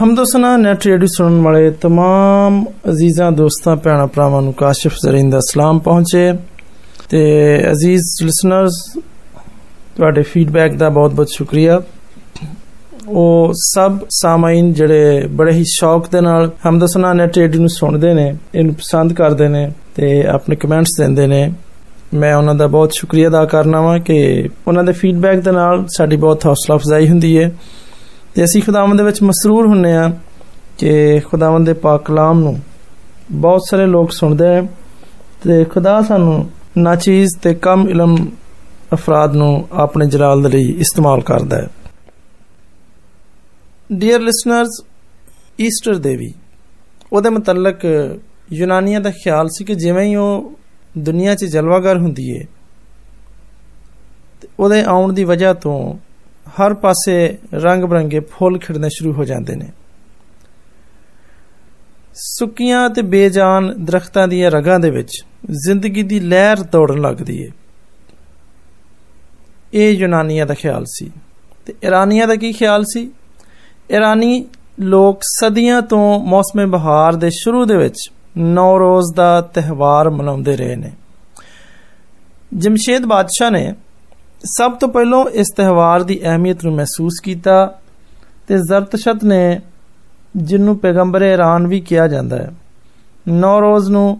ਹਮਦੋਸਨਾ net radio ਸੁਣਨ ਵਾਲੇ तमाम ਅਜ਼ੀਜ਼ਾਂ ਦੋਸਤਾਂ ਭੈਣਾਂ ਭਰਾਵਾਂ ਨੂੰ ਕਾਸ਼ਿਫ ਜ਼ਰੀਨ ਦਾ ਸਲਾਮ ਪਹੁੰਚੇ ਤੇ ਅਜ਼ੀਜ਼ ਲਿਸਨਰਸ ਤੁਹਾਡੇ ਫੀਡਬੈਕ ਦਾ ਬਹੁਤ-ਬਹੁਤ ਸ਼ੁਕਰੀਆ ਉਹ ਸਭ ਸਾਮਾਈਨ ਜਿਹੜੇ ਬੜੇ ਹੀ ਸ਼ੌਕ ਦੇ ਨਾਲ ਹਮਦੋਸਨਾ ਨੈਟ ਰੇਡੀਓ ਨੂੰ ਸੁਣਦੇ ਨੇ ਇਹਨੂੰ ਪਸੰਦ ਕਰਦੇ ਨੇ ਤੇ ਆਪਣੇ ਕਮੈਂਟਸ ਦਿੰਦੇ ਨੇ ਮੈਂ ਉਹਨਾਂ ਦਾ ਬਹੁਤ ਸ਼ੁਕਰੀਆ ਅਦਾ ਕਰਨਾ ਵਾਂ ਕਿ ਉਹਨਾਂ ਦੇ ਫੀਡਬੈਕ ਦੇ ਨਾਲ ਸਾਡੀ ਬਹੁਤ ਹੌਸਲਾ ਅਫਜ਼ਾਈ ਹੁੰਦੀ ਹੈ ਤੇ ਅਸੀਂ ਖੁਦਾਵੰਦ ਦੇ ਵਿੱਚ ਮਸਰੂਰ ਹੁੰਨੇ ਆ ਕਿ ਖੁਦਾਵੰਦ ਦੇ ਪਾਕ ਕਲਾਮ ਨੂੰ ਬਹੁਤ ਸਾਰੇ ਲੋਕ ਸੁਣਦੇ ਆ ਤੇ ਖੁਦਾ ਸਾਨੂੰ ਨਾ ਚੀਜ਼ ਤੇ ਕਮ ਇਲਮ ਅਫਰਾਦ ਨੂੰ ਆਪਣੇ ਜਲਾਲ ਦੇ ਲਈ ਇਸਤੇਮਾਲ ਕਰਦਾ ਹੈ ਡੀਅਰ ਲਿਸਨਰਸ ਈਸਟਰ ਦੇਵੀ ਉਹਦੇ ਮੁਤਲਕ ਯੂਨਾਨੀਆਂ ਦਾ ਖਿਆਲ ਸੀ ਕਿ ਜਿਵੇਂ ਹੀ ਉਹ ਦੁਨੀਆ 'ਚ ਜਲਵਾਗਰ ਹੁੰਦੀ ਏ ਉਹਦੇ ਆਉਣ ਦੀ ਵਜ੍ਹਾ ਤੋਂ ਹਰ ਪਾਸੇ ਰੰਗ ਬਰੰਗੇ ਫੁੱਲ ਖਿੜਨੇ ਸ਼ੁਰੂ ਹੋ ਜਾਂਦੇ ਨੇ ਸੁੱਕੀਆਂ ਤੇ ਬੇਜਾਨ ਦਰਖਤਾਂ ਦੀਆਂ ਰਗਾਂ ਦੇ ਵਿੱਚ ਜ਼ਿੰਦਗੀ ਦੀ ਲਹਿਰ ਦੌੜਨ ਲੱਗਦੀ ਏ ਇਹ ਯੂਨਾਨੀਆਂ ਦਾ ਖਿਆਲ ਸੀ ਤੇ ਇਰਾਨੀਆਂ ਦਾ ਕੀ ਖਿਆਲ ਸੀ ਇਰਾਨੀ ਲੋਕ ਸਦੀਆਂ ਤੋਂ ਮੌਸਮੇ ਬਹਾਰ ਦੇ ਸ਼ੁਰੂ ਦੇ ਵਿੱਚ ਨੌਰੋਜ਼ ਦਾ ਤਿਹਵਾਰ ਮਨਾਉਂਦੇ ਰਹੇ ਨੇ ਜਮਸ਼ੇਦ ਬਾਦਸ਼ਾਹ ਨੇ ਸਭ ਤੋਂ ਪਹਿਲਾਂ ਇਸ ਤਿਹਵਾਰ ਦੀ ਅਹਿਮੀਅਤ ਨੂੰ ਮਹਿਸੂਸ ਕੀਤਾ ਤੇ ਜ਼ਰਤਸ਼ਤ ਨੇ ਜਿਹਨੂੰ ਪੈਗੰਬਰ ਇਰਾਨ ਵੀ ਕਿਹਾ ਜਾਂਦਾ ਹੈ ਨੌਰੋਜ਼ ਨੂੰ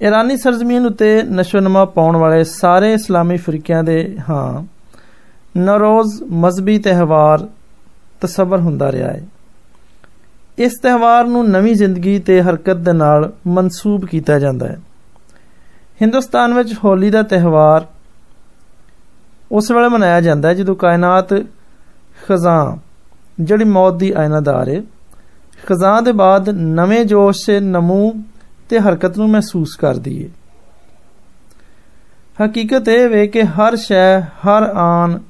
ਇਰਾਨੀ ਸਰਜ਼ਮੀਨ ਉਤੇ ਨਸ਼ੋਨਮਾ ਪਾਉਣ ਵਾਲੇ ਸਾਰੇ ਇਸਲਾਮੀ ਫਿਰਕਿਆਂ ਦੇ ਹਾਂ ਨੌਰੋਜ਼ ਮਜ਼ਬੀ ਤਿਹਵਾਰ ਤਸਵਰ ਹੁੰਦਾ ਰਿਹਾ ਹੈ ਇਸ ਤਿਹਵਾਰ ਨੂੰ ਨਵੀਂ ਜ਼ਿੰਦਗੀ ਤੇ ਹਰਕਤ ਦੇ ਨਾਲ ਮਨਸੂਬ ਕੀਤਾ ਜਾਂਦਾ ਹੈ ਹਿੰਦੁਸਤਾਨ ਵਿੱਚ ਹੋਲੀ ਦਾ ਤਿਹਵਾਰ ਉਸ ਵੇਲੇ ਮਨਾਇਆ ਜਾਂਦਾ ਹੈ, ਜਦੋਂ ਕਾਇਨਾਤ ਖਜ਼ਾਂ, ਜਿਹੜੀ ਮੌਤ ਦੀ ਆਇਨਾਦਾਰ ਹੈ, ਖਜ਼ਾਂ ਦੇ ਬਾਅਦ ਨਵੇਂ ਜੋਸ਼ ਸੇ ਨਮੂ ਤੇ ਹਰਕਤ ਨੂੰ ਮਹਿਸੂਸ ਕਰਦੀ ਹੈ। ਹਕੀਕਤ ਇਹ ਵੇ ਕਿ ਹਰ ਸ਼ੈ, ਹਰ ਆਨ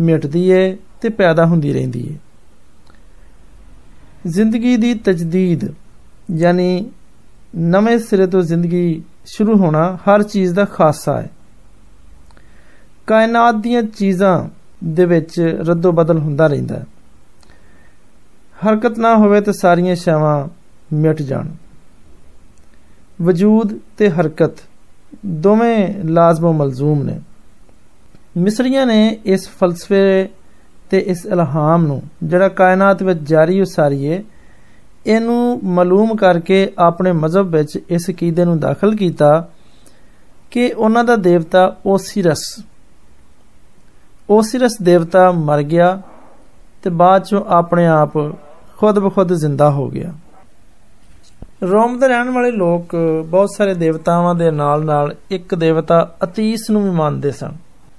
ਮਿਟਦੀ ਏ ਤੇ ਪੈਦਾ ਹੁੰਦੀ ਰਹਿੰਦੀ ਏ ਜ਼ਿੰਦਗੀ ਦੀ ਤਜਦੀਦ, ਯਾਨੀ ਨਵੇਂ ਸਿਰੇ ਤੋਂ ਜ਼ਿੰਦਗੀ ਸ਼ੁਰੂ ਹੋਣਾ ਹਰ ਚੀਜ਼ ਦਾ ਖਾਸਾ ਹੈ ਕਾਇਨਾਤ ਦੀਆਂ ਚੀਜ਼ਾਂ ਦੇ ਵਿੱਚ ਰੱਦੋ ਬਦਲ ਹੁੰਦਾ ਰਹਿੰਦਾ ਹੈ ਹਰਕਤ ਨਾ ਹੋਵੇ ਤਾਂ ਸਾਰੀਆਂ ਸ਼ੈਵਾਂ ਮਿਟ ਜਾਣ ਵਜੂਦ ਤੇ ਹਰਕਤ ਦੋਵੇਂ ਲਾਜ਼ਮ ਮਲਜ਼ੂਮ ਨੇ ਮਿਸਰੀਆਂ ਨੇ ਇਸ ਫਲਸਫੇ ਤੇ ਇਸ ਇਲਹਾਮ ਨੂੰ ਜਿਹੜਾ ਕਾਇਨਾਤ ਵਿੱਚ ਜਾਰੀ ਉਸਾਰੀਏ ਇਹਨੂੰ ਮਾਲੂਮ ਕਰਕੇ ਆਪਣੇ ਮਜ਼ਹਬ ਵਿੱਚ ਇਸ ਅਕੀਦੇ ਨੂੰ ਦਾਖਲ ਕੀਤਾ ਕਿ ਉਹਨਾਂ ਦਾ ਦੇਵਤਾ ਓਸਿਰਸ। ਓਸਿਰਸ ਦੇਵਤਾ ਮਰ ਗਿਆ ਤੇ ਬਾਅਦ ਚੋਂ ਆਪਣੇ ਆਪ ਖੁਦ ਬਖੁਦ ਜ਼ਿੰਦਾ ਹੋ ਗਿਆ। ਰੋਮ ਦੇ ਰਹਿਣ ਵਾਲੇ ਲੋਕ ਬਹੁਤ ਸਾਰੇ ਦੇਵਤਾਵਾਂ ਦੇ ਨਾਲ-ਨਾਲ ਇੱਕ ਦੇਵਤਾ ਅਤੀਸ ਨੂੰ ਵੀ ਮੰਨਦੇ ਸਨ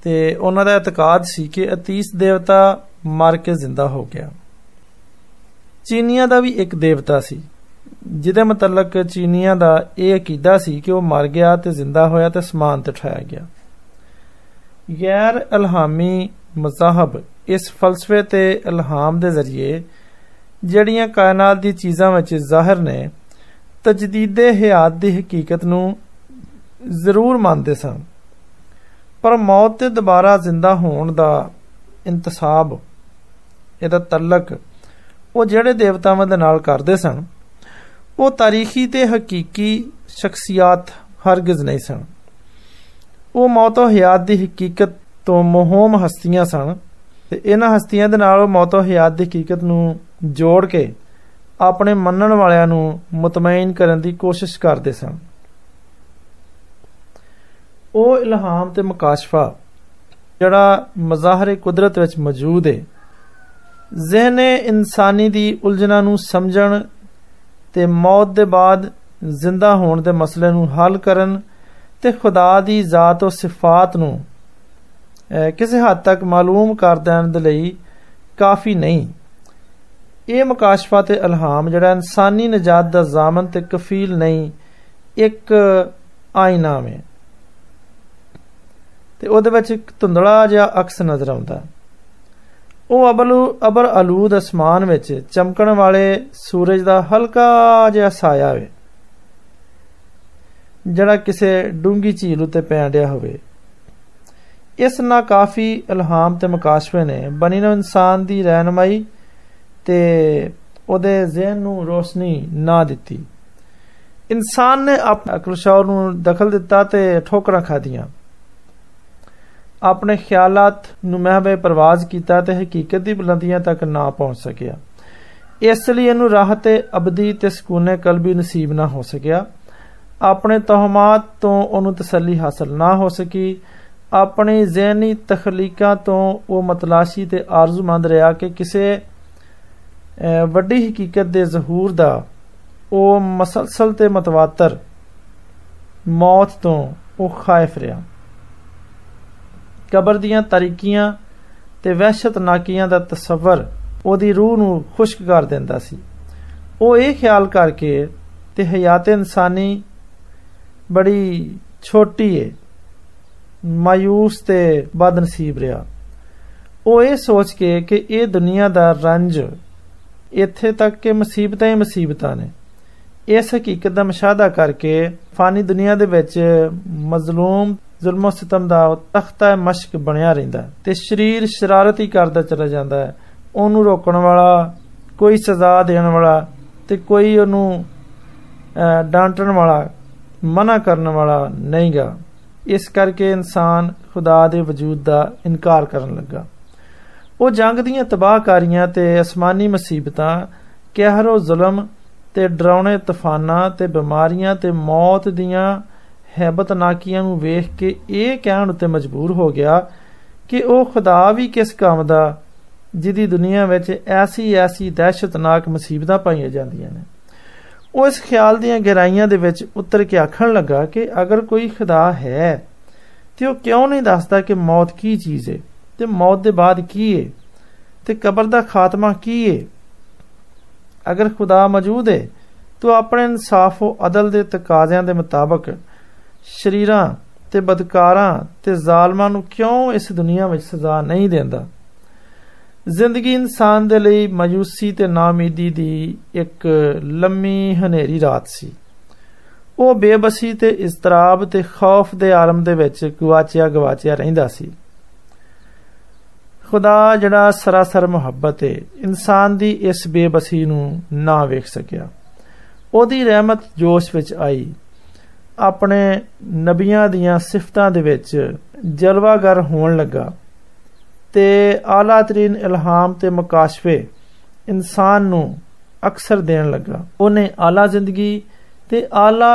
ਤੇ ਉਹਨਾਂ ਦਾ ਇਤਕਾਦ ਸੀ ਕਿ ਅਤੀਸ ਦੇਵਤਾ ਮਰ ਕੇ ਜ਼ਿੰਦਾ ਹੋ ਗਿਆ। ਚੀਨੀਆਂ ਦਾ ਵੀ ਇੱਕ ਦੇਵਤਾ ਸੀ ਜਿਹਦੇ ਮਤਲਕ ਚੀਨੀਆਂ ਦਾ ਇਹ ਅਕੀਦਾ ਸੀ ਕਿ ਉਹ ਮਰ ਗਿਆ ਤੇ ਜ਼ਿੰਦਾ ਹੋਇਆ ਤੇ ਸਮਾਨ ਤੇ ਠਾਇਆ ਗਿਆ ਗੈਰ ਇਲਹਾਮੀ ਮਜ਼ਾਹਬ ਇਸ ਫਲਸਫੇ ਤੇ ਇਲਹਾਮ ਦੇ ਜ਼ਰੀਏ ਜਿਹੜੀਆਂ ਕਾਇਨਾਤ ਦੀ ਚੀਜ਼ਾਂ ਵਿੱਚ ਜ਼ਾਹਿਰ ਨੇ ਤਜਦੀਦੇ ਹਯਾਤ ਦੀ ਹਕੀਕਤ ਨੂੰ ਜ਼ਰੂਰ ਮੰਨਦੇ ਸਨ ਪਰ ਮੌਤ ਤੇ ਦੁਬਾਰਾ ਜ਼ਿੰਦਾ ਹੋਣ ਦਾ ਇੰਤਸਾਬ ਇਹਦਾ ਤਲਕ ਉਹ ਜਿਹੜੇ ਦੇਵਤਾਵਾਂ ਦੇ ਨਾਲ ਕਰਦੇ ਸਨ ਉਹ ਤਾਰੀਖੀ ਤੇ ਹਕੀਕੀ ਸ਼ਖਸੀਅਤ ਹਰਗਿਜ਼ ਨਹੀਂ ਸਨ ਉਹ ਮੌਤੋ ਹਯਾਤ ਦੀ ਹਕੀਕਤ ਤੋਂ ਮੋਹਮ ਹਸਤੀਆਂ ਸਨ ਤੇ ਇਹਨਾਂ ਹਸਤੀਆਂ ਦੇ ਨਾਲ ਉਹ ਮੌਤੋ ਹਯਾਤ ਦੀ ਹਕੀਕਤ ਨੂੰ ਜੋੜ ਕੇ ਆਪਣੇ ਮੰਨਣ ਵਾਲਿਆਂ ਨੂੰ ਮਤਮਈਨ ਕਰਨ ਦੀ ਕੋਸ਼ਿਸ਼ ਕਰਦੇ ਸਨ ਉਹ ਇਲਹਾਮ ਤੇ ਮਕਾਸ਼ਫਾ ਜਿਹੜਾ ਮਜ਼ਾਹਰੇ ਕੁਦਰਤ ਵਿੱਚ ਮੌਜੂਦ ਹੈ ਜ਼ਿਹਨ ਇਨਸਾਨੀ ਦੀ ਉਲਝਣਾਂ ਨੂੰ ਸਮਝਣ ਤੇ ਮੌਤ ਦੇ ਬਾਅਦ ਜ਼ਿੰਦਾ ਹੋਣ ਦੇ ਮਸਲੇ ਨੂੰ ਹੱਲ ਕਰਨ ਤੇ ਖੁਦਾ ਦੀ ਜ਼ਾਤ och ਸਿਫਾਤ ਨੂੰ ਕਿਸੇ ਹੱਦ ਤੱਕ ਮਾਲੂਮ ਕਰ ਦੇਣ ਦੇ ਲਈ ਕਾਫੀ ਨਹੀਂ। ਇਹ ਮਕਾਸ਼ਫਾ ਤੇ ਇਲਹਾਮ ਜਿਹੜਾ ਇਨਸਾਨੀ ਨਜਾਤ ਦਾ ਜ਼ਾਮਨ ਤੇ ਕਫੀਲ ਨਹੀਂ, ਇੱਕ ਆਇਨਾ ਹੈ ਤੇ ਉਹਦੇ ਵਿੱਚ ਇੱਕ ਧੁੰਦਲਾ ਜਿਹਾ ਅਕਸ ਨਜ਼ਰ ਆਉਂਦਾ। ਉਹ ਅਬਲੂ ਅਬਰ ਅਲੂਦ ਅਸਮਾਨ ਵਿੱਚ ਚਮਕਣ ਵਾਲੇ ਸੂਰਜ ਦਾ ਹਲਕਾ ਜਿਹਾ ਸਾਇਆ ਹੈ ਜਿਹੜਾ ਕਿਸੇ ਡੂੰਗੀ ਝੀਲ ਉਤੇ ਪੈਣ ਰਿਹਾ ਹੋਵੇ ਇਸ ਨਾਲ ਕਾਫੀ ਇਲਹਾਮ ਤੇ ਮਕਾਸ਼ਵੇ ਨੇ ਬਣੀ ਨੂੰ ਇਨਸਾਨ ਦੀ ਰਹਿਨਮਾਈ ਤੇ ਉਹਦੇ ਜ਼ਿਹਨ ਨੂੰ ਰੋਸ਼ਨੀ ਨਾ ਦਿੱਤੀ ਇਨਸਾਨ ਨੇ ਆਪਣੇ ਅਕਲ ਸ਼ੌਰ ਨੂੰ ਦਖਲ ਦਿੱਤਾ ਤੇ ਠੋਕਰਾਂ ਖਾਧੀਆਂ ਆਪਣੇ ਖਿਆਲਾਤ ਨੂੰ ਮਹਿਵੇ ਪ੍ਰਵਾਜ਼ ਕੀਤਾ ਤੇ ਹਕੀਕਤ ਦੀ ਬੁਲੰਦੀਆਂ ਤੱਕ ਨਾ ਪਹੁੰਚ ਸਕਿਆ ਇਸ ਲਈ ਇਹਨੂੰ ਰਾਹਤ ਅਬਦੀ ਤੇ ਸਕੂਨੇ ਕਲਬੀ ਨਸੀਬ ਨਾ ਹੋ ਸਕਿਆ ਆਪਣੇ ਤਹਮਾਤ ਤੋਂ ਉਹਨੂੰ ਤਸੱਲੀ ਹਾਸਲ ਨਾ ਹੋ ਸਕੀ ਆਪਣੀ ਜ਼ਿਹਨੀ ਤਖਲੀਕਾਂ ਤੋਂ ਉਹ ਮਤਲਾਸ਼ੀ ਤੇ ਆਰਜ਼ੂਮੰਦ ਰਿਹਾ ਕਿ ਕਿਸੇ ਵੱਡੀ ਹਕੀਕਤ ਦੇ ਜ਼ਹੂਰ ਦਾ ਉਹ ਮਸਲਸਲ ਤੇ ਮਤਵਾਤਰ ਮੌਤ ਤੋਂ ਉਹ ਖਾਇਫ ਰਿਹਾ ਕਬਰ ਦੀਆਂ ਤਾਰੀਕੀਆਂ ਤੇ ਵਹਿਸ਼ਤਨਾਕੀਆਂ ਦਾ ਤਸਵਰ ਉਹਦੀ ਰੂਹ ਨੂੰ ਖੁਸ਼ਕ ਕਰ ਦਿੰਦਾ ਸੀ ਉਹ ਇਹ ਖਿਆਲ ਕਰਕੇ ਤੇ ਹਯਾਤ ਇਨਸਾਨੀ ਬੜੀ ਛੋਟੀ ਏ ਮਾਇੂਸ ਤੇ ਬਦਨਸੀਬ ਰਿਹਾ ਉਹ ਇਹ ਸੋਚ ਕੇ ਕਿ ਇਹ ਦੁਨੀਆ ਦਾ ਰੰਜ ਇੱਥੇ ਤੱਕ ਕਿ ਮੁਸੀਬਤਾਂ ਹੀ ਮੁਸੀਬਤਾਂ ਨੇ ਇਸ ਹਕੀਕਤ ਦਾ ਮਸ਼ਾਹਦਾ ਕਰਕੇ ਫਾਨੀ ਦੁਨੀਆ ਦੇ ਵਿੱਚ ਮਜ਼ਲੂਮ ਜ਼ੁਲਮ ਸਤਮ ਦਾ ਤਖਤਾ ਮਸ਼ਕ ਬਣਿਆ ਰਹਿੰਦਾ ਤੇ ਸਰੀਰ ਸ਼ਰਾਰਤ ਹੀ ਕਰਦਾ ਚਲਾ ਜਾਂਦਾ ਹੈ ਉਹਨੂੰ ਰੋਕਣ ਵਾਲਾ ਕੋਈ ਸਜ਼ਾ ਦੇਣ ਵਾਲਾ ਤੇ ਕੋਈ ਉਹਨੂੰ ਡਾਂਟਣ ਵਾਲਾ ਮਨਾ ਕਰਨ ਵਾਲਾ ਨਹੀਂਗਾ ਇਸ ਕਰਕੇ ਇਨਸਾਨ ਖੁਦਾ ਦੇ ਵਜੂਦ ਦਾ ਇਨਕਾਰ ਕਰਨ ਲੱਗਾ ਉਹ ਜੰਗ ਦੀਆਂ ਤਬਾਹਕਾਰੀਆਂ ਤੇ ਅਸਮਾਨੀ ਮੁਸੀਬਤਾਂ ਕਹਿਰੋ ਜ਼ੁਲਮ ਤੇ ਡਰਾਉਣੇ ਤੂਫਾਨਾਂ ਤੇ ਬਿਮਾਰੀਆਂ ਤੇ ਮੌਤ ਦੀਆਂ ਹੈਬਤਨਾਕੀਆਂ ਨੂੰ ਵੇਖ ਕੇ ਇਹ ਕਹਿਣ ਉੱਤੇ ਮਜਬੂਰ ਹੋ ਗਿਆ ਕਿ ਉਹ ਖੁਦਾ ਵੀ ਕਿਸ ਕੰਮ ਦਾ ਜਿਹਦੀ ਦੁਨੀਆ ਵਿੱਚ ਐਸੀ ਐਸੀ ਦਹਿਸ਼ਤਨਾਕ ਮੁਸੀਬਤਾਂ ਪਾਈਆਂ ਜਾਂਦੀਆਂ ਨੇ ਉਹ ਇਸ ਖਿਆਲ ਦੀਆਂ ਗਹਿਰਾਈਆਂ ਦੇ ਵਿੱਚ ਉਤਰ ਕੇ ਆਖਣ ਲੱਗਾ ਕਿ ਅਗਰ ਕੋਈ ਖੁਦਾ ਹੈ ਤੇ ਉਹ ਕਿਉਂ ਨਹੀਂ ਦੱਸਦਾ ਕਿ ਮੌਤ ਕੀ ਚੀਜ਼ ਹੈ ਤੇ ਮੌਤ ਦੇ ਬਾਅਦ ਕੀ ਹੈ ਤੇ ਕਬਰ ਦਾ ਖਾਤਮਾ ਕੀ ਹੈ ਅਗਰ ਖੁਦਾ ਮੌਜੂਦ ਹੈ ਤਾਂ ਆਪਣੇ ਇਨਸਾਫ ਉਹ ਅਦਲ ਦੇ ਤਕਾਜ਼ਿਆਂ ਦੇ ਮੁਤਾਬਕ ਸ਼ਰੀਰਾਂ ਤੇ ਬਦਕਾਰਾਂ ਤੇ ਜ਼ਾਲਮਾਂ ਨੂੰ ਕਿਉਂ ਇਸ ਦੁਨੀਆ ਵਿੱਚ ਸਜ਼ਾ ਨਹੀਂ ਦਿੰਦਾ ਜ਼ਿੰਦਗੀ ਇਨਸਾਨ ਦੇ ਲਈ ਮਾਯੂਸੀ ਤੇ ਨਾਮੀਦੀ ਦੀ ਇੱਕ ਲੰਮੀ ਹਨੇਰੀ ਰਾਤ ਸੀ ਉਹ ਬੇਬਸੀ ਤੇ ਇਸਤਰਾਬ ਤੇ ਖੌਫ ਦੇ ਆਲਮ ਦੇ ਵਿੱਚ ਗਵਾਚਿਆ ਗਵਾਚਿਆ ਰਹਿੰਦਾ ਸੀ ਖੁਦਾ ਜਿਹੜਾ ਸਰਾਸਰ ਮੁਹੱਬਤ ਹੈ ਇਨਸਾਨ ਦੀ ਇਸ ਬੇਬਸੀ ਨੂੰ ਨਾ ਵੇਖ ਸਕਿਆ ਉਹਦੀ ਰਹਿਮਤ ਜੋਸ਼ ਵਿੱਚ ਆਈ ਆਪਣੇ ਨਬੀਆਂ ਦੀਆਂ ਸਿਫਤਾਂ ਦੇ ਵਿੱਚ ਜਲਵਾਗਰ ਹੋਣ ਲੱਗਾ ਤੇ ਆਲਾ ਤਰੀਨ ਇਲਹਾਮ ਤੇ ਮਕਾਸ਼ਫੇ ਇਨਸਾਨ ਨੂੰ ਅਕਸਰ ਦੇਣ ਲੱਗਾ ਉਹਨੇ ਆਲਾ ਜ਼ਿੰਦਗੀ ਤੇ ਆਲਾ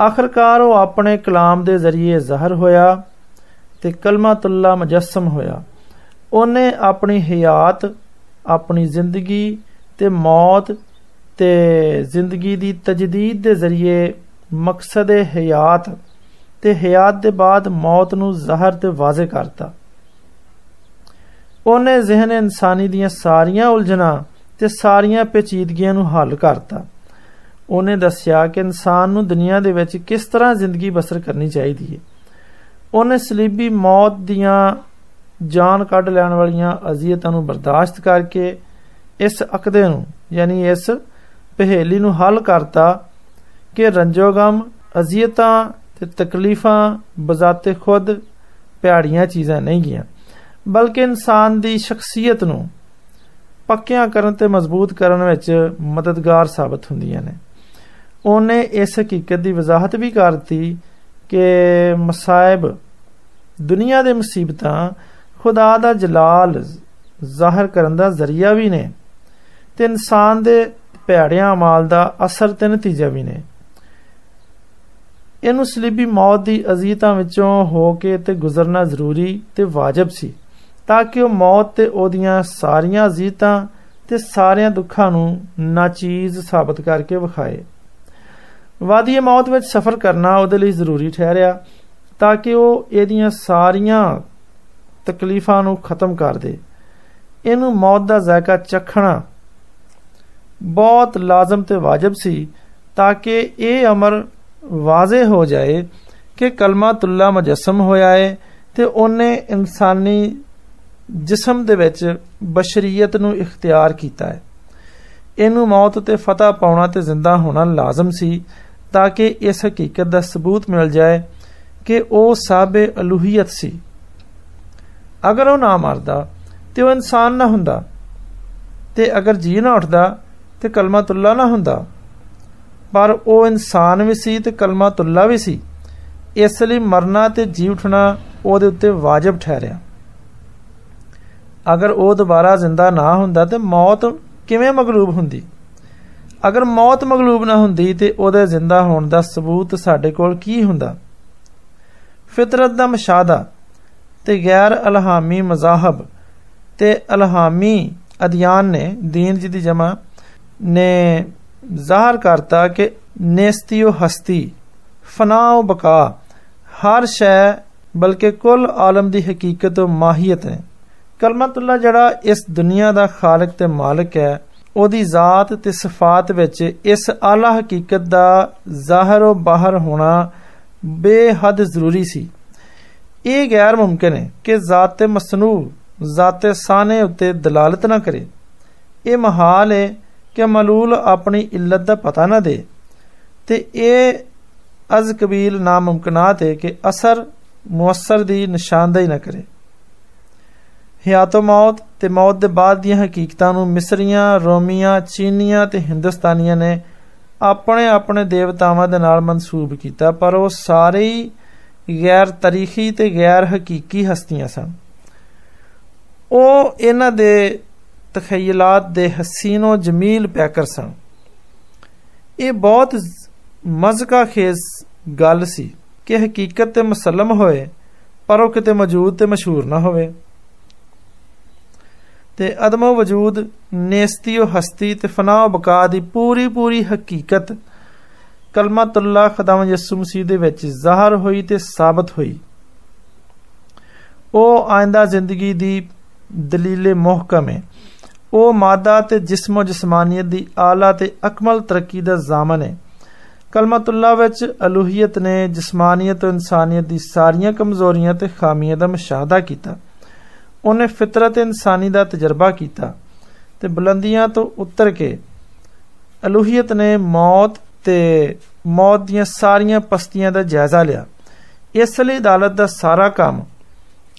ਆਖਰਕਾਰ ਉਹ ਆਪਣੇ ਕਲਾਮ ਦੇ ਜ਼ਰੀਏ ਜ਼ਾਹਰ ਹੋਇਆ ਤੇ ਕਲਮਾਤੁੱਲਾ ਮੁਜੱਸਮ ਹੋਇਆ ਉਹਨੇ ਆਪਣੀ ਹਯਾਤ ਆਪਣੀ ਜ਼ਿੰਦਗੀ ਤੇ ਮੌਤ ਤੇ ਜ਼ਿੰਦਗੀ ਦੀ ਤਜਦੀਦ ਦੇ ਜ਼ਰੀਏ ਮਕਸਦ ਹਯਾਤ ਤੇ ਹਯਾਤ ਦੇ ਬਾਅਦ ਮੌਤ ਨੂੰ ਜ਼ਾਹਰ ਤੇ ਵਾਜ਼ਿਹ ਕਰਤਾ ਉਹਨੇ ਜ਼ਿਹਨ ਇਨਸਾਨੀ ਦੀਆਂ ਸਾਰੀਆਂ ਉਲਝਣਾਂ ਤੇ ਸਾਰੀਆਂ ਪੇਚੀਦਗੀਆਂ ਨੂੰ ਹੱਲ ਕਰਤਾ ਉਹਨੇ ਦੱਸਿਆ ਕਿ ਇਨਸਾਨ ਨੂੰ ਦੁਨੀਆ ਦੇ ਵਿੱਚ ਕਿਸ ਤਰ੍ਹਾਂ ਜ਼ਿੰਦਗੀ ਬਸਰ ਕਰਨੀ ਚਾਹੀਦੀ ਹੈ ਉਹਨੇ ਸਲੀਬੀ ਮੌਤ ਦੀਆਂ ਜਾਨ ਕੱਢ ਲੈਣ ਵਾਲੀਆਂ ਅਜ਼ੀਅਤਾਂ ਨੂੰ ਬਰਦਾਸ਼ਤ ਕਰਕੇ ਇਸ ਅਕਦੇ ਨੂੰ ਯਾਨੀ ਇਸ ਪਹੇਲੀ ਨੂੰ ਹੱਲ ਕਰਤਾ ਕਿ ਰੰਜੋਗਮ ਅਜ਼ੀਅਤਾਂ ਤੇ ਤਕਲੀਫਾਂ ਬਜ਼ਾਤੇ ਖੁਦ ਪਿਆੜੀਆਂ ਚੀਜ਼ਾਂ ਨਹੀਂ ਗੀਆਂ ਬਲਕਿ ਇਨਸਾਨ ਦੀ ਸ਼ਖਸੀਅਤ ਨੂੰ ਪੱਕਿਆਂ ਕਰਨ ਤੇ ਮਜ਼ਬੂਤ ਕਰਨ ਵਿੱਚ ਮਦਦਗਾਰ ਸਾਬਤ ਹੁੰਦੀਆਂ ਨੇ ਉਹਨੇ ਇਸ ਹਕੀਕਤ ਦੀ ਵਜ਼ਾਹਤ ਵੀ ਕਰਤੀ ਕਿ ਮਸਾਇਬ ਦੁਨੀਆ ਦੇ ਮੁਸੀਬਤਾਂ ਖੁਦਾ ਦਾ ਜਲਾਲ ਜ਼ਾਹਰ ਕਰਨ ਦਾ ਜ਼ਰੀਆ ਵੀ ਨੇ ਤੇ ਇਨਸਾਨ ਦੇ ਭੈੜਿਆਂ ਅਮਾਲ ਦਾ ਅਸਰ ਤੇ ਨਤੀਜਾ ਵੀ ਨੇ ਇਹਨੂੰ ਸਲੀਬੀ ਮੌਤ ਦੀ ਅਜ਼ੀਤਾਂ ਵਿੱਚੋਂ ਹੋ ਕੇ ਤੇ ਗੁਜ਼ਰਨਾ ਜ਼ਰੂਰੀ ਤੇ ਵਾਜਬ ਸੀ ਤਾਂ ਕਿ ਉਹ ਮੌਤ ਤੇ ਉਹਦੀਆਂ ਸਾਰੀਆਂ ਅਜ਼ੀਤਾਂ ਤੇ ਸਾਰਿਆਂ ਦੁੱਖਾਂ ਨੂੰ ਨਾਚੀਜ਼ ਸਾਬਤ ਕਰਕੇ ਵਿਖਾਏ ਵਾਦੀ ਮੌਤ ਵਿੱਚ ਸਫ਼ਰ ਕਰਨਾ ਉਹਦੇ ਲਈ ਜ਼ਰੂਰੀ ਠਹਿਰਿਆ ਤਾਂ ਕਿ ਉਹ ਇਹਦੀਆਂ ਸਾਰੀਆਂ ਤਕਲੀਫਾਂ ਨੂੰ ਖਤਮ ਕਰ ਦੇ ਇਹਨੂੰ ਮੌਤ ਦਾ ਜ਼ਾਇਕਾ ਚਖਣਾ ਬਹੁਤ ਲਾਜ਼ਮ ਤੇ ਵਾਜਬ ਸੀ ਤਾਂ ਕਿ ਇਹ ਅਮਰ ਵਾਜ਼ੇ ਹੋ ਜਾਏ ਕਿ ਕਲਮਾਤੁੱਲਾ ਮੁਜੱਸਮ ਹੋਇਆ ਹੈ ਤੇ ਉਹਨੇ ਇਨਸਾਨੀ ਜਿਸਮ ਦੇ ਵਿੱਚ ਬਸ਼ਰੀਅਤ ਨੂੰ ਇਖਤਿਆਰ ਕੀਤਾ ਹੈ ਇਹਨੂੰ ਮੌਤ ਤੇ ਫਤਹ ਪਾਉਣਾ ਤੇ ਜ਼ਿੰਦਾ ਹੋਣਾ ਲਾਜ਼ਮ ਸੀ ਤਾਂ ਕਿ ਇਸ ਹਕੀਕਤ ਦਾ ਸਬੂਤ ਮਿਲ ਜਾਏ ਕਿ ਉਹ ਸਾਬੇ ਅਲੂਹੀਅਤ ਸੀ ਅਗਰ ਉਹ ਨਾ ਮਰਦਾ ਤੇ ਉਹ ਇਨਸਾਨ ਨਾ ਹੁੰਦਾ ਤੇ ਅਗਰ ਜੀ ਨਾ ਉੱਠਦਾ ਤੇ ਕਲਮਾਤੁੱਲਾ ਨਾ ਹੁੰਦਾ ਪਰ ਉਹ ਇਨਸਾਨ ਵੀ ਸੀ ਤੇ ਕਲਮਾਤੁੱਲਾ ਵੀ ਸੀ ਇਸ ਲਈ ਮਰਨਾ ਤੇ ਜੀ ਉਠਣਾ ਉਹਦੇ ਉੱਤੇ ਵਾਜਬ ਠਹਿਰਿਆ ਅਗਰ ਉਹ ਦੁਬਾਰਾ ਜ਼ਿੰਦਾ ਨਾ ਹੁੰਦਾ ਤੇ ਮੌਤ ਕਿਵੇਂ ਮਗਲੂਬ ਹੁੰਦੀ ਅਗਰ ਮੌਤ ਮਗਲੂਬ ਨਾ ਹੁੰਦੀ ਤੇ ਉਹਦੇ ਜ਼ਿੰਦਾ ਹੋਣ ਦਾ ਸਬੂਤ ਸਾਡੇ ਕੋਲ ਕੀ ਹੁੰਦਾ ਫਿਤਰਤ ਦਾ ਮਸ਼ਾਹਦਾ ਤੇ ਗੈਰ ਅਲਹਾਮੀ ਮਜ਼ਾਹਬ ਤੇ ਅਲਹਾਮੀ ਅਧਿਆਨ ਨੇ ਦੀਨ ਜੀ ਦੀ ਜਮਾ ਨੇ ਜ਼ਾਹਰ ਕਰਤਾ ਕਿ ਨੇਸਤੀਓ ਹਸਤੀ ਫਨਾਉ ਬਕਾ ਹਰ ਸ਼ੈ ਬਲਕਿ ਕੁੱਲ ਆਲਮ ਦੀ ਹਕੀਕਤ ਤੇ ਮਾਹੀਅਤ ਹੈ ਕਲਮਤੁੱਲਾ ਜਿਹੜਾ ਇਸ ਦੁਨੀਆ ਦਾ ਖਾਲਕ ਤੇ ਮਾਲਕ ਹੈ ਉਹਦੀ ਜ਼ਾਤ ਤੇ ਸਿਫਾਤ ਵਿੱਚ ਇਸ ਆਲਾ ਹਕੀਕਤ ਦਾ ਜ਼ਾਹਰ ਬਾਹਰ ਹੋਣਾ ਬੇਹੱਦ ਜ਼ਰੂਰੀ ਸੀ ਇਹ ਗੈਰ ਮੁਮਕਿਨ ਹੈ ਕਿ ਜ਼ਾਤ ਤੇ ਮਸਨੂ ਜ਼ਾਤ ਸਾਨੇ ਉੱਤੇ ਦਲਾਲਤ ਨਾ ਕਰੇ ਇਹ ਮਹਾਲ ਹੈ ਕਿ ਮਲੂਲ ਆਪਣੀ ਇਲਤ ਦਾ ਪਤਾ ਨਾ ਦੇ। ਤੇ ਇਹ ਅਜ਼ ਕਬੀਲ ਨਾਮੁਮਕਨਾਤ ਹੈ ਕਿ ਅਸਰ ਮੁਅਸਰ ਦੀ ਨਿਸ਼ਾਨਦੇਹੀ ਨਾ ਕਰੇ। ਹਿਆਤੋ ਮੌਤ ਤੇ ਮੌਤ ਦੇ ਬਾਅਦ ਦੀਆਂ ਹਕੀਕਤਾਂ ਨੂੰ ਮਿਸਰੀਆਂ, ਰੋਮੀਆਂ, ਚੀਨੀਆਂ ਤੇ ਹਿੰਦੁਸਤਾਨੀਆਂ ਨੇ ਆਪਣੇ ਆਪਣੇ ਦੇਵਤਾਵਾਂ ਦੇ ਨਾਲ ਮਨਸੂਬ ਕੀਤਾ, ਪਰ ਉਹ ਸਾਰੇ ਹੀ ਗੈਰ ਤਾਰੀਖੀ ਤੇ ਗੈਰ ਹਕੀਕੀ ਹਸਤੀਆਂ ਸਨ। ਉਹ ਇਹਨਾਂ ਦੇ ਤਖੈਲਾਤ ਦੇ ਹਸੀਨੋ ਜਮੀਲ ਪੈਕਰ ਸਨ ਇਹ ਬਹੁਤ ਮਜ਼ਕਾ ਖੇਜ਼ ਗੱਲ ਸੀ ਕਿ ਹਕੀਕਤ ਤੇ ਮਸਲਮ ਹੋਏ ਪਰ ਉਹ ਕਿਤੇ ਮੌਜੂਦ ਤੇ ਮਸ਼ਹੂਰ ਨਾ ਹੋਵੇ ਤੇ ਅਦਮ ਵਜੂਦ ਨੇਸਤੀ ਉਹ ਹਸਤੀ ਤੇ ਫਨਾ ਉਹ ਬਕਾ ਦੀ ਪੂਰੀ ਪੂਰੀ ਹਕੀਕਤ ਕਲਮਤੁੱਲਾ ਖੁਦਾਵੰ ਯਿਸੂ ਮਸੀਹ ਦੇ ਵਿੱਚ ਜ਼ਾਹਰ ਹੋਈ ਤੇ ਸਾਬਤ ਹੋਈ ਉਹ ਆਇੰਦਾ ਜ਼ਿੰਦਗੀ ਦੀ ਦਲੀਲੇ ਮੁਹਕਮ ਹੈ ਉਹ ਮਾਦਾ ਤੇ ਜਿਸਮੋ ਜਿਸਮਾਨੀਅਤ ਦੀ ਆਲਾ ਤੇ ਅਕਮਲ ਤਰੱਕੀ ਦਾ ਜ਼ਾਮਨ ਹੈ ਕਲਮਤੁੱਲਾ ਵਿੱਚ ਅਲੂਹੀਅਤ ਨੇ ਜਿਸਮਾਨੀਅਤ ਤੇ ਇਨਸਾਨੀਅਤ ਦੀ ਸਾਰੀਆਂ ਕਮਜ਼ੋਰੀਆਂ ਤੇ ਖਾਮੀਆਂ ਦਾ ਮੁਸ਼ਾਹਦਾ ਕੀਤਾ ਉਹਨੇ ਫਿਤਰਤ ਇਨਸਾਨੀ ਦਾ ਤਜਰਬਾ ਕੀਤਾ ਤੇ ਬੁਲੰਦੀਆਂ ਤੋਂ ਉੱਤਰ ਕੇ ਅਲੂਹੀਅਤ ਨੇ ਮੌਤ ਤੇ ਮੌਤ ਦੀਆਂ ਸਾਰੀਆਂ ਪਸਤੀਆਂ ਦਾ ਜਾਇਜ਼ਾ ਲਿਆ ਇਸ ਲਈ ਅਦਾਲਤ ਦਾ ਸਾਰਾ ਕੰਮ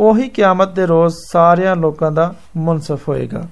ਉਹੀ ਕਿਆਮਤ ਦੇ ਰੋਜ਼ ਸਾਰਿਆਂ ਲੋਕਾਂ ਦਾ ਮੁਨਸਫ ਹੋਏਗਾ